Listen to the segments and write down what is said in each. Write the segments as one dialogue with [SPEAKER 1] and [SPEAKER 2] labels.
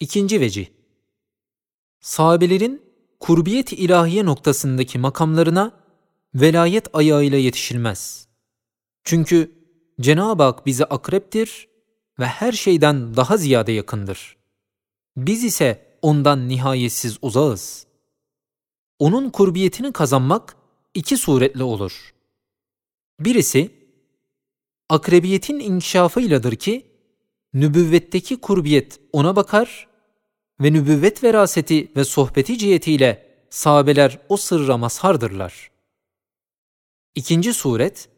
[SPEAKER 1] İkinci vecih. Sahabelerin kurbiyet ilahiye noktasındaki makamlarına velayet ayağıyla yetişilmez. Çünkü Cenab-ı Hak bize akreptir ve her şeyden daha ziyade yakındır. Biz ise ondan nihayetsiz uzağız. Onun kurbiyetini kazanmak iki suretle olur. Birisi, akrebiyetin inkişafıyladır ki, nübüvvetteki kurbiyet ona bakar ve nübüvvet veraseti ve sohbeti cihetiyle sahabeler o sırra mazhardırlar. İkinci suret,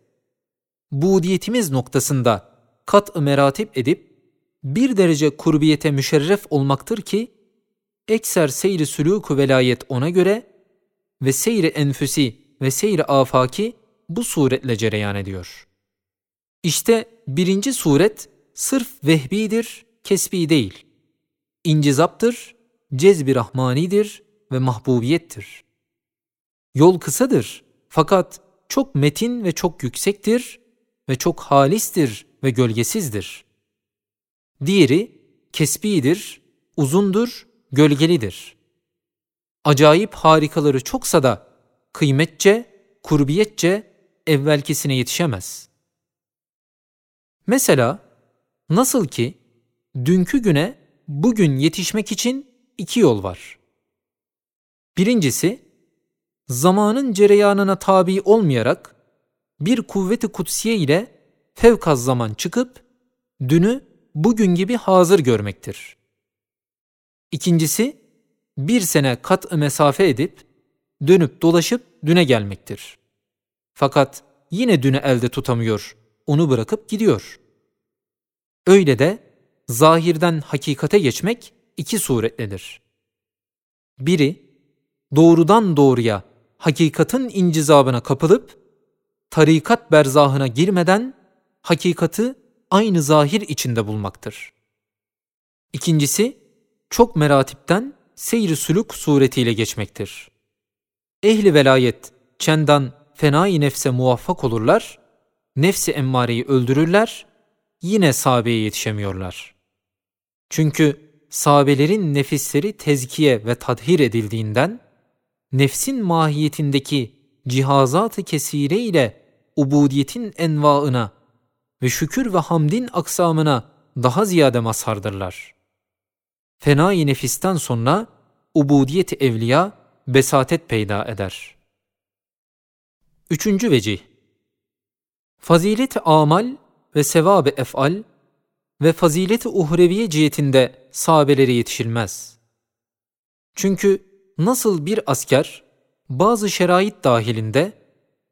[SPEAKER 1] budiyetimiz noktasında kat-ı meratip edip bir derece kurbiyete müşerref olmaktır ki, ekser seyri sülûk velayet ona göre ve seyri enfüsi ve seyri afaki bu suretle cereyan ediyor. İşte birinci suret sırf vehbidir, kesbi değil. İncizaptır, cezbi rahmanidir ve mahbubiyettir. Yol kısadır fakat çok metin ve çok yüksektir ve çok halistir ve gölgesizdir. Diğeri kesbidir, uzundur, gölgelidir. Acayip harikaları çoksa da kıymetçe, kurbiyetçe evvelkisine yetişemez. Mesela nasıl ki dünkü güne bugün yetişmek için iki yol var. Birincisi, zamanın cereyanına tabi olmayarak bir kuvveti kutsiye ile fevkaz zaman çıkıp dünü bugün gibi hazır görmektir. İkincisi, bir sene kat mesafe edip dönüp dolaşıp düne gelmektir. Fakat yine dünü elde tutamıyor, onu bırakıp gidiyor. Öyle de zahirden hakikate geçmek iki suretledir. Biri, doğrudan doğruya hakikatin incizabına kapılıp, tarikat berzahına girmeden hakikati aynı zahir içinde bulmaktır. İkincisi, çok meratipten seyri sülük suretiyle geçmektir. Ehli velayet, çendan fenai nefse muvaffak olurlar, nefsi emmareyi öldürürler, yine sahabeye yetişemiyorlar. Çünkü sahabelerin nefisleri tezkiye ve tadhir edildiğinden, nefsin mahiyetindeki cihazat-ı kesire ile ubudiyetin envaına ve şükür ve hamdin aksamına daha ziyade mazhardırlar. Fenai nefisten sonra ubudiyet evliya besatet peyda eder. Üçüncü vecih Fazilet-i amal ve sevab-ı efal ve fazilet-i uhreviye cihetinde sahabelere yetişilmez. Çünkü nasıl bir asker bazı şerait dahilinde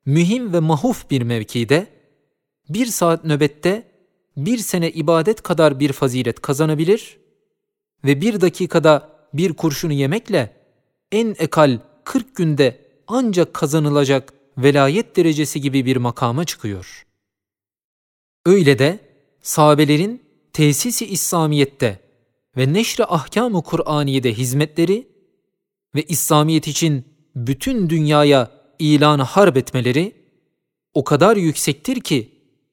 [SPEAKER 1] mühim ve mahuf bir mevkide bir saat nöbette bir sene ibadet kadar bir fazilet kazanabilir ve bir dakikada bir kurşunu yemekle en ekal 40 günde ancak kazanılacak velayet derecesi gibi bir makama çıkıyor. Öyle de sahabelerin tesisi İslamiyet'te ve neşri ahkam-ı Kur'aniye'de hizmetleri ve İslamiyet için bütün dünyaya ilanı harp etmeleri o kadar yüksektir ki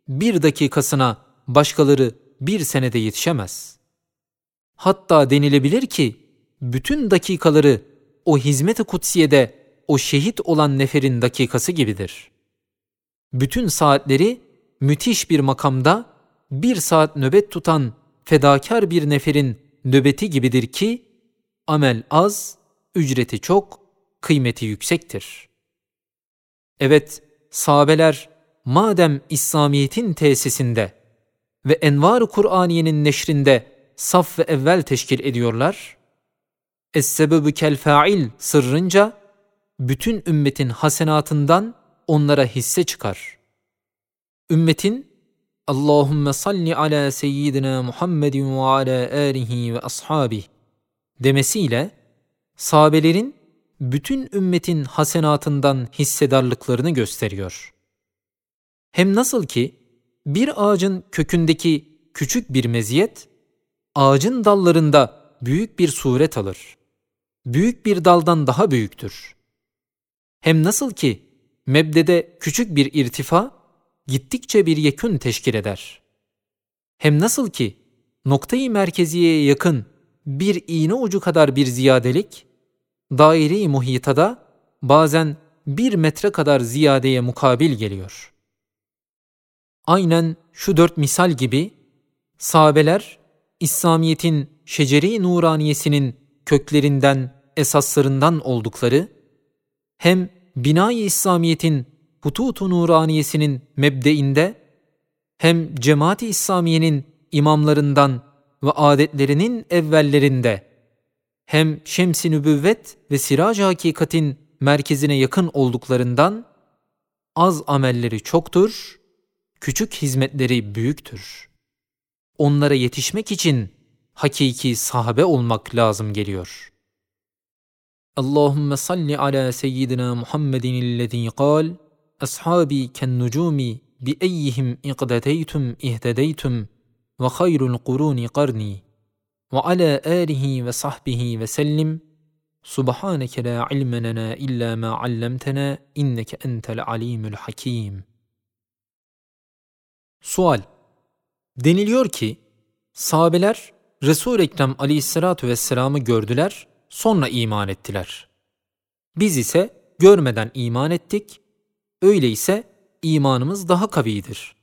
[SPEAKER 1] bir dakikasına başkaları bir senede yetişemez. Hatta denilebilir ki bütün dakikaları o hizmet-i kutsiyede o şehit olan neferin dakikası gibidir. Bütün saatleri müthiş bir makamda bir saat nöbet tutan fedakar bir neferin nöbeti gibidir ki amel az, ücreti çok, kıymeti yüksektir. Evet, sahabeler madem İslamiyet'in tesisinde ve Envar-ı Kur'aniye'nin neşrinde saf ve evvel teşkil ediyorlar, Es-sebebü kel fa'il sırrınca bütün ümmetin hasenatından onlara hisse çıkar. Ümmetin Allahümme salli ala seyyidina Muhammedin ve ala alihi ve ashabih demesiyle sahabelerin bütün ümmetin hasenatından hissedarlıklarını gösteriyor. Hem nasıl ki bir ağacın kökündeki küçük bir meziyet, ağacın dallarında büyük bir suret alır. Büyük bir daldan daha büyüktür. Hem nasıl ki mebdede küçük bir irtifa, gittikçe bir yekün teşkil eder. Hem nasıl ki noktayı merkeziyeye yakın bir iğne ucu kadar bir ziyadelik, daire-i muhitada bazen bir metre kadar ziyadeye mukabil geliyor. Aynen şu dört misal gibi, sahabeler, İslamiyet'in şeceri nuraniyesinin köklerinden, esaslarından oldukları, hem binayı İslamiyet'in hutut-u nuraniyesinin mebdeinde, hem cemaat-i İslamiye'nin imamlarından ve adetlerinin evvellerinde, hem şems-i nübüvvet ve sirac-ı hakikatin merkezine yakın olduklarından, az amelleri çoktur, küçük hizmetleri büyüktür. Onlara yetişmek için hakiki sahabe olmak lazım geliyor. Allahümme salli ala seyyidina Muhammedin illezî kal, İhtedeytum ve hayrul kuruni qarni ve ala alihi ve sahbihi ve sellim Subhaneke la ilme lena illa ma allamtena inneke entel alimul hakim. Sual Deniliyor ki sahabeler Resul Ekrem Aleyhissalatu vesselam'ı gördüler, sonra iman ettiler. Biz ise görmeden iman ettik. Öyleyse imanımız daha kavidir.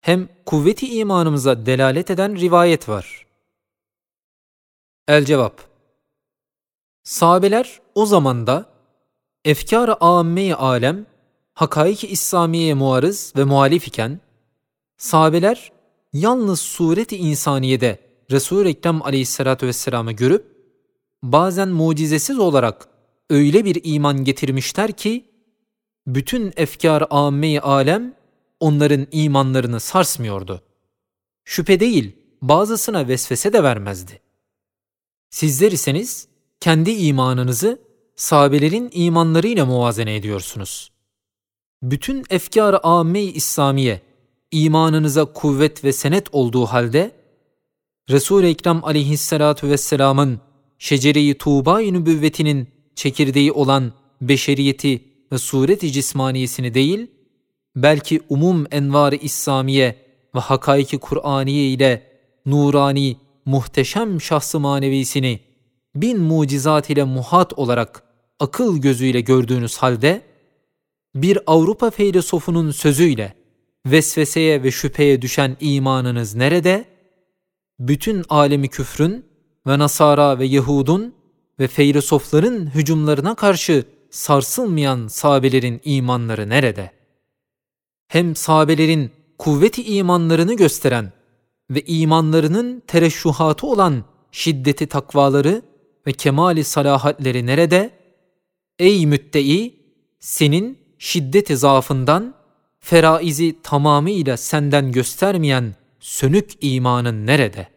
[SPEAKER 1] Hem kuvveti imanımıza delalet eden rivayet var. El cevap Sahabeler o zamanda efkar-ı âmme-i alem, hakaik-i İslamiye'ye muarız ve muhalif iken, sahabeler yalnız sureti insaniyede Resul-i Ekrem aleyhissalatü vesselam'ı görüp, bazen mucizesiz olarak öyle bir iman getirmişler ki, bütün efkar âmme-i alem onların imanlarını sarsmıyordu. Şüphe değil, bazısına vesvese de vermezdi. Sizler iseniz, kendi imanınızı sahabelerin imanlarıyla muvazene ediyorsunuz. Bütün efkar-ı âmme-i İslamiye imanınıza kuvvet ve senet olduğu halde Resul-i Ekrem aleyhissalatu vesselamın şecere-i Tuğba-i nübüvvetinin çekirdeği olan beşeriyeti ve suret-i cismaniyesini değil, belki umum envar-ı İslamiye ve hakaiki Kur'aniye ile nurani, muhteşem şahsı manevisini bin mucizat ile muhat olarak akıl gözüyle gördüğünüz halde, bir Avrupa filosofunun sözüyle vesveseye ve şüpheye düşen imanınız nerede? Bütün alemi küfrün ve Nasara ve Yahudun ve filozofların hücumlarına karşı sarsılmayan sahabelerin imanları nerede? Hem sahabelerin kuvveti imanlarını gösteren ve imanlarının tereşşuhatı olan şiddeti takvaları ve kemali salahatleri nerede? Ey müttei, senin şiddeti zaafından, feraizi tamamıyla senden göstermeyen sönük imanın nerede?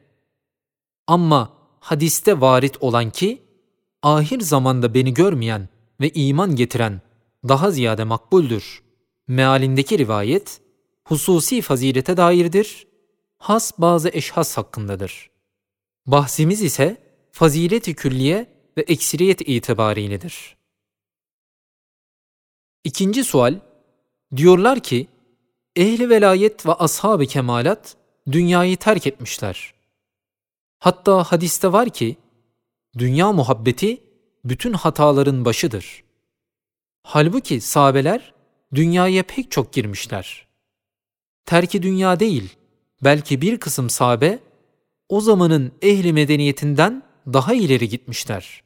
[SPEAKER 1] Ama hadiste varit olan ki, ahir zamanda beni görmeyen ve iman getiren daha ziyade makbuldür. Mealindeki rivayet, hususi fazilete dairdir, has bazı eşhas hakkındadır. Bahsimiz ise, fazileti külliye ve eksiriyet itibariyledir. İkinci sual, diyorlar ki, ehli velayet ve ashab-ı kemalat dünyayı terk etmişler. Hatta hadiste var ki, dünya muhabbeti bütün hataların başıdır. Halbuki sahabeler dünyaya pek çok girmişler. Terki dünya değil, belki bir kısım sahabe o zamanın ehli medeniyetinden daha ileri gitmişler.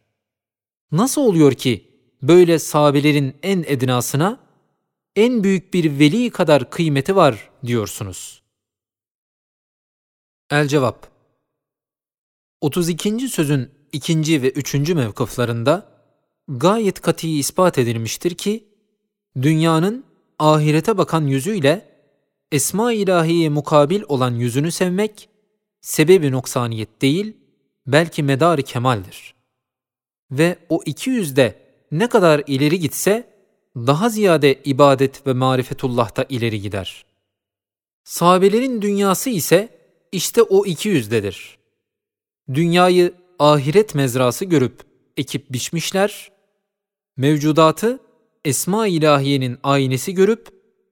[SPEAKER 1] Nasıl oluyor ki böyle sahabelerin en edinasına en büyük bir veli kadar kıymeti var diyorsunuz? El cevap 32. sözün ikinci ve üçüncü mevkıflarında gayet kati ispat edilmiştir ki dünyanın ahirete bakan yüzüyle esma ilahiye mukabil olan yüzünü sevmek sebebi noksaniyet değil, belki medar kemaldir. Ve o iki yüzde ne kadar ileri gitse daha ziyade ibadet ve marifetullah'ta ileri gider. Sahabelerin dünyası ise işte o iki yüzdedir. Dünyayı ahiret mezrası görüp ekip biçmişler, mevcudatı esma ilahiyenin aynesi görüp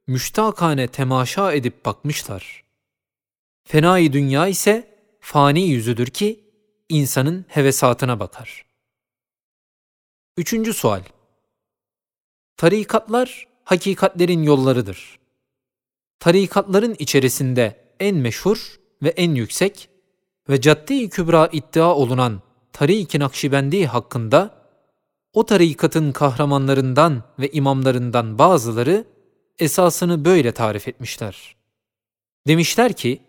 [SPEAKER 1] müştakane temaşa edip bakmışlar. Fenai dünya ise fani yüzüdür ki insanın hevesatına bakar. Üçüncü sual. Tarikatlar hakikatlerin yollarıdır. Tarikatların içerisinde en meşhur ve en yüksek ve caddi kübra iddia olunan Tarik-i Nakşibendi hakkında o tarikatın kahramanlarından ve imamlarından bazıları esasını böyle tarif etmişler. Demişler ki,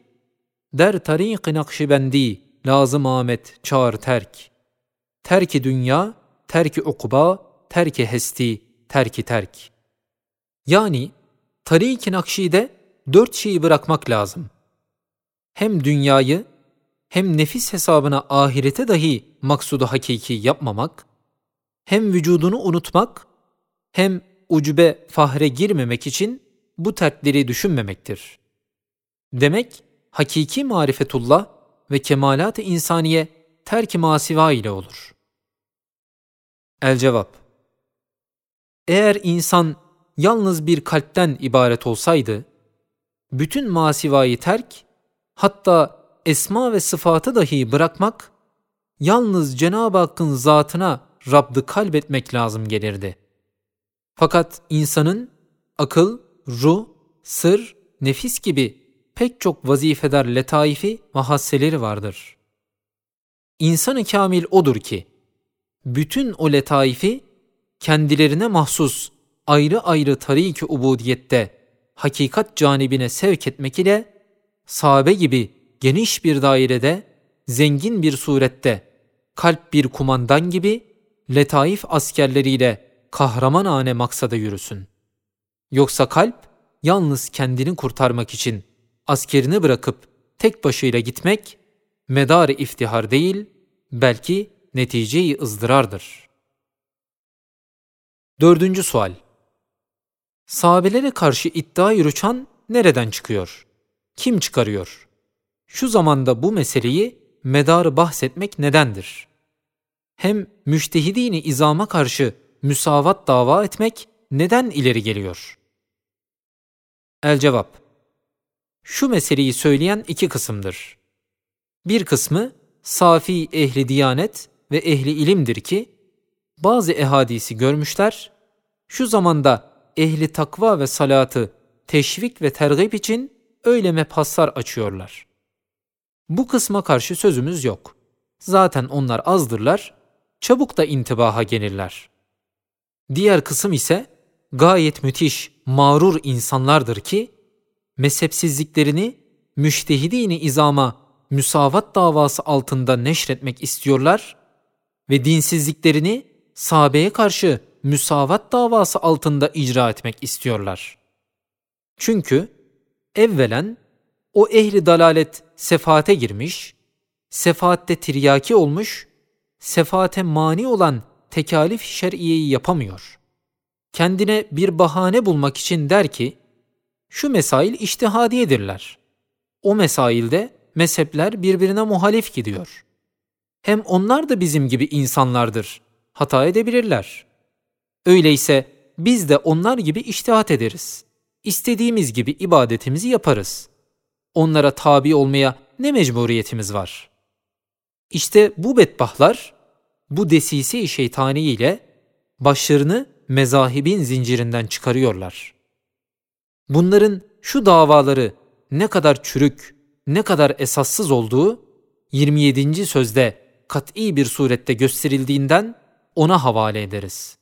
[SPEAKER 1] Der tarik-i nakşibendi lazım Ahmet çağır terk. Terki dünya, terki ukuba, terki hesti, terki terk. Yani tarik-i nakşide dört şeyi bırakmak lazım. Hem dünyayı, hem nefis hesabına ahirete dahi maksudu hakiki yapmamak, hem vücudunu unutmak, hem ucube fahre girmemek için bu terkleri düşünmemektir. Demek hakiki marifetullah ve kemalat-ı insaniye terk-i masiva ile olur. El cevap Eğer insan yalnız bir kalpten ibaret olsaydı, bütün masivayı terk, hatta esma ve sıfatı dahi bırakmak, yalnız Cenab-ı Hakk'ın zatına Rab'dı kalbetmek lazım gelirdi. Fakat insanın akıl, ruh, sır, nefis gibi pek çok vazifedar letaifi ve hasseleri vardır. İnsan-ı kamil odur ki, bütün o letaifi kendilerine mahsus ayrı ayrı tarik-i ubudiyette hakikat canibine sevk etmek ile sahabe gibi geniş bir dairede, zengin bir surette, kalp bir kumandan gibi letaif askerleriyle kahramanane maksada yürüsün. Yoksa kalp yalnız kendini kurtarmak için askerini bırakıp tek başıyla gitmek medar iftihar değil, belki neticeyi ızdırardır. Dördüncü sual. Sahabelere karşı iddia yürüten nereden çıkıyor? Kim çıkarıyor? Şu zamanda bu meseleyi medarı bahsetmek nedendir? Hem müştehidini izama karşı müsavat dava etmek neden ileri geliyor? El cevap şu meseleyi söyleyen iki kısımdır. Bir kısmı safi ehli diyanet ve ehli ilimdir ki bazı ehadisi görmüşler, şu zamanda ehli takva ve salatı teşvik ve tergip için öyle mephassar açıyorlar. Bu kısma karşı sözümüz yok. Zaten onlar azdırlar, çabuk da intibaha gelirler. Diğer kısım ise gayet müthiş, mağrur insanlardır ki mezhepsizliklerini müştehidini izama müsavat davası altında neşretmek istiyorlar ve dinsizliklerini sahabeye karşı müsavat davası altında icra etmek istiyorlar. Çünkü evvelen o ehli dalalet sefate girmiş, sefatte tiryaki olmuş, sefate mani olan tekalif şer'iyeyi yapamıyor. Kendine bir bahane bulmak için der ki, şu mesail iştihadiyedirler. O mesailde mezhepler birbirine muhalif gidiyor. Hem onlar da bizim gibi insanlardır. Hata edebilirler. Öyleyse biz de onlar gibi iştihat ederiz. İstediğimiz gibi ibadetimizi yaparız. Onlara tabi olmaya ne mecburiyetimiz var? İşte bu bedbahlar bu desise-i şeytani ile başlarını mezahibin zincirinden çıkarıyorlar.'' Bunların şu davaları ne kadar çürük, ne kadar esassız olduğu 27. sözde kat'i bir surette gösterildiğinden ona havale ederiz.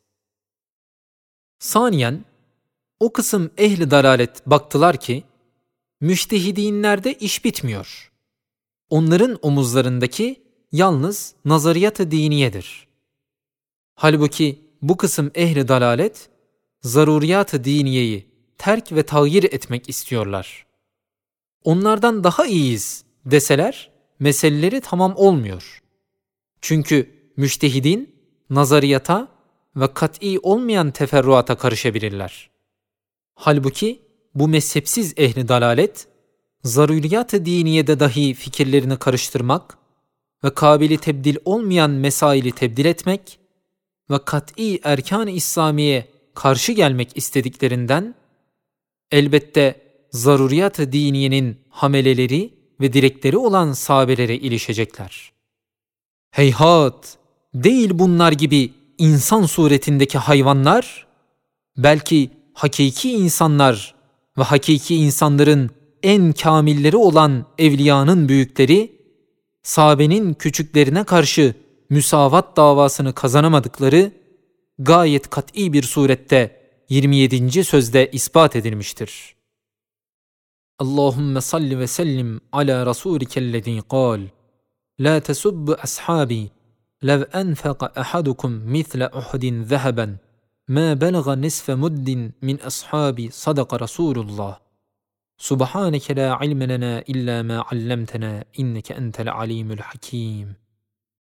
[SPEAKER 1] Saniyen, o kısım ehli dalalet baktılar ki, müştehidinlerde iş bitmiyor. Onların omuzlarındaki yalnız nazariyat-ı diniyedir. Halbuki bu kısım ehli dalalet, zaruriyat-ı diniyeyi terk ve tağyir etmek istiyorlar. Onlardan daha iyiyiz deseler meseleleri tamam olmuyor. Çünkü müştehidin nazariyata ve kat'i olmayan teferruata karışabilirler. Halbuki bu mezhepsiz ehli dalalet, zaruriyat-ı diniyede dahi fikirlerini karıştırmak ve kabili tebdil olmayan mesaili tebdil etmek ve kat'i erkan-ı İslamiye karşı gelmek istediklerinden elbette zaruriyat-ı diniyenin hameleleri ve direkleri olan sahabelere ilişecekler. Heyhat! Değil bunlar gibi insan suretindeki hayvanlar, belki hakiki insanlar ve hakiki insanların en kamilleri olan evliyanın büyükleri, sahabenin küçüklerine karşı müsavat davasını kazanamadıkları gayet kat'i bir surette 27. sözde ispat edilmiştir. Allahümme salli ve sellim ala rasulikellezî kal. La tesubbu ashabi lev enfeqa ahadukum misle uhudin zeheben ما بلغ نصف مد من أصحاب صدق رسول الله. سبحانك لا علم لنا إلا ما علمتنا إنك أنت العليم الحكيم.